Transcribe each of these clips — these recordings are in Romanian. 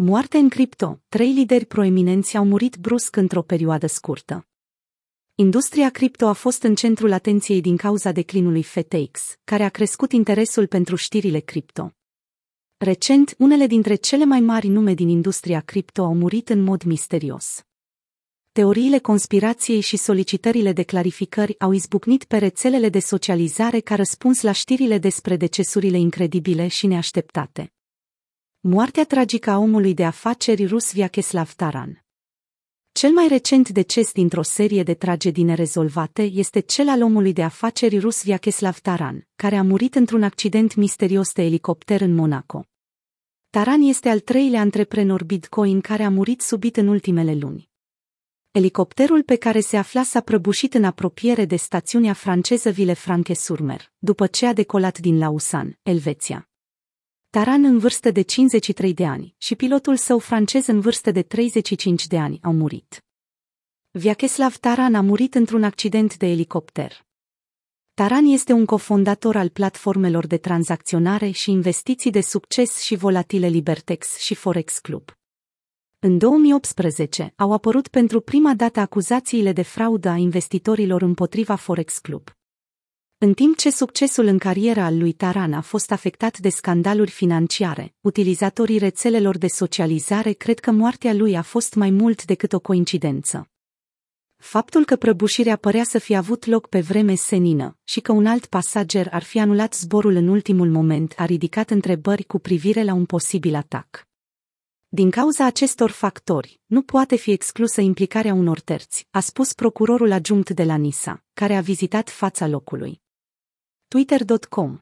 Moarte în cripto, trei lideri proeminenți au murit brusc într-o perioadă scurtă. Industria cripto a fost în centrul atenției din cauza declinului FTX, care a crescut interesul pentru știrile cripto. Recent, unele dintre cele mai mari nume din industria cripto au murit în mod misterios. Teoriile conspirației și solicitările de clarificări au izbucnit pe rețelele de socializare ca răspuns la știrile despre decesurile incredibile și neașteptate. Moartea tragică a omului de afaceri rus Vyacheslav Taran. Cel mai recent deces dintr-o serie de tragedii nerezolvate este cel al omului de afaceri rus Vyacheslav Taran, care a murit într-un accident misterios de elicopter în Monaco. Taran este al treilea antreprenor Bitcoin care a murit subit în ultimele luni. Elicopterul pe care se afla s-a prăbușit în apropiere de stațiunea franceză Villefranche-sur-Mer, după ce a decolat din Lausanne, Elveția. Taran în vârstă de 53 de ani și pilotul său francez în vârstă de 35 de ani au murit. Vyacheslav Taran a murit într-un accident de elicopter. Taran este un cofondator al platformelor de tranzacționare și investiții de succes și volatile Libertex și Forex Club. În 2018 au apărut pentru prima dată acuzațiile de fraudă a investitorilor împotriva Forex Club. În timp ce succesul în cariera al lui Taran a fost afectat de scandaluri financiare, utilizatorii rețelelor de socializare cred că moartea lui a fost mai mult decât o coincidență. Faptul că prăbușirea părea să fi avut loc pe vreme senină și că un alt pasager ar fi anulat zborul în ultimul moment a ridicat întrebări cu privire la un posibil atac. Din cauza acestor factori, nu poate fi exclusă implicarea unor terți, a spus procurorul adjunct de la NISA, care a vizitat fața locului. Twitter.com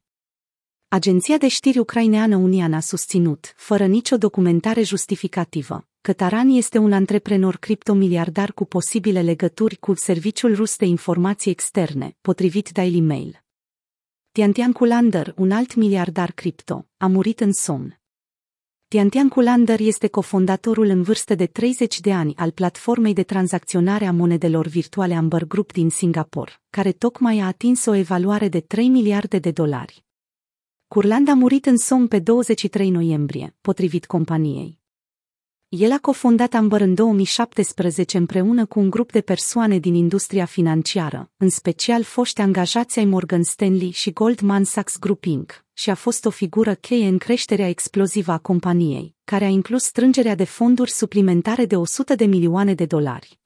Agenția de știri ucraineană Unian a susținut, fără nicio documentare justificativă, că Taran este un antreprenor criptomiliardar cu posibile legături cu Serviciul Rus de Informații Externe, potrivit Daily Mail. Tiantian Kulander, un alt miliardar cripto, a murit în somn. Tiantian Kulander este cofondatorul în vârstă de 30 de ani al platformei de tranzacționare a monedelor virtuale Amber Group din Singapore, care tocmai a atins o evaluare de 3 miliarde de dolari. Curland a murit în somn pe 23 noiembrie, potrivit companiei. El a cofondat Amber în 2017 împreună cu un grup de persoane din industria financiară, în special foști angajați ai Morgan Stanley și Goldman Sachs Group Inc., și a fost o figură cheie în creșterea explozivă a companiei, care a inclus strângerea de fonduri suplimentare de 100 de milioane de dolari.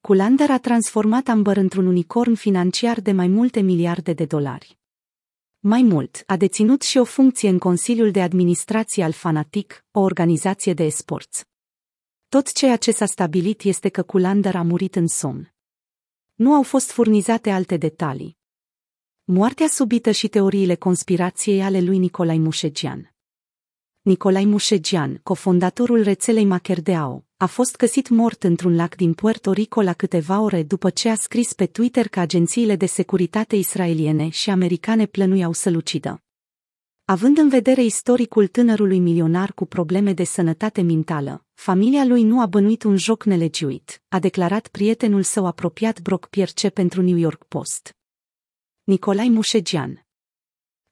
Kulander a transformat Amber într-un unicorn financiar de mai multe miliarde de dolari. Mai mult, a deținut și o funcție în Consiliul de Administrație al Fanatic, o organizație de esports. Tot ceea ce s-a stabilit este că Kulander a murit în somn. Nu au fost furnizate alte detalii. Moartea subită și teoriile conspirației ale lui Nicolai Mușegian. Nicolai Mușegian, cofondatorul rețelei Macherdeao, a fost găsit mort într-un lac din Puerto Rico la câteva ore după ce a scris pe Twitter că agențiile de securitate israeliene și americane plănuiau să-l ucidă. Având în vedere istoricul tânărului milionar cu probleme de sănătate mentală, familia lui nu a bănuit un joc nelegiuit, a declarat prietenul său apropiat Brock Pierce pentru New York Post. Nicolai Mușegian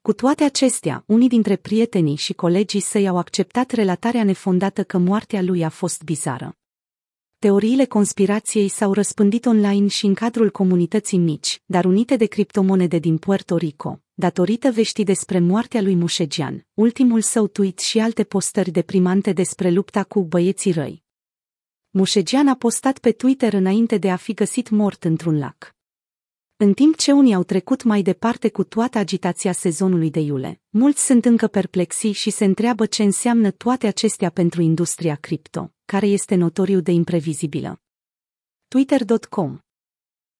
cu toate acestea, unii dintre prietenii și colegii săi au acceptat relatarea nefondată că moartea lui a fost bizară. Teoriile conspirației s-au răspândit online și în cadrul comunității mici, dar unite de criptomonede din Puerto Rico, datorită veștii despre moartea lui Mușegian, ultimul său tweet și alte postări deprimante despre lupta cu băieții răi. Mușegian a postat pe Twitter înainte de a fi găsit mort într-un lac. În timp ce unii au trecut mai departe cu toată agitația sezonului de iule, mulți sunt încă perplexi și se întreabă ce înseamnă toate acestea pentru industria cripto, care este notoriu de imprevizibilă. Twitter.com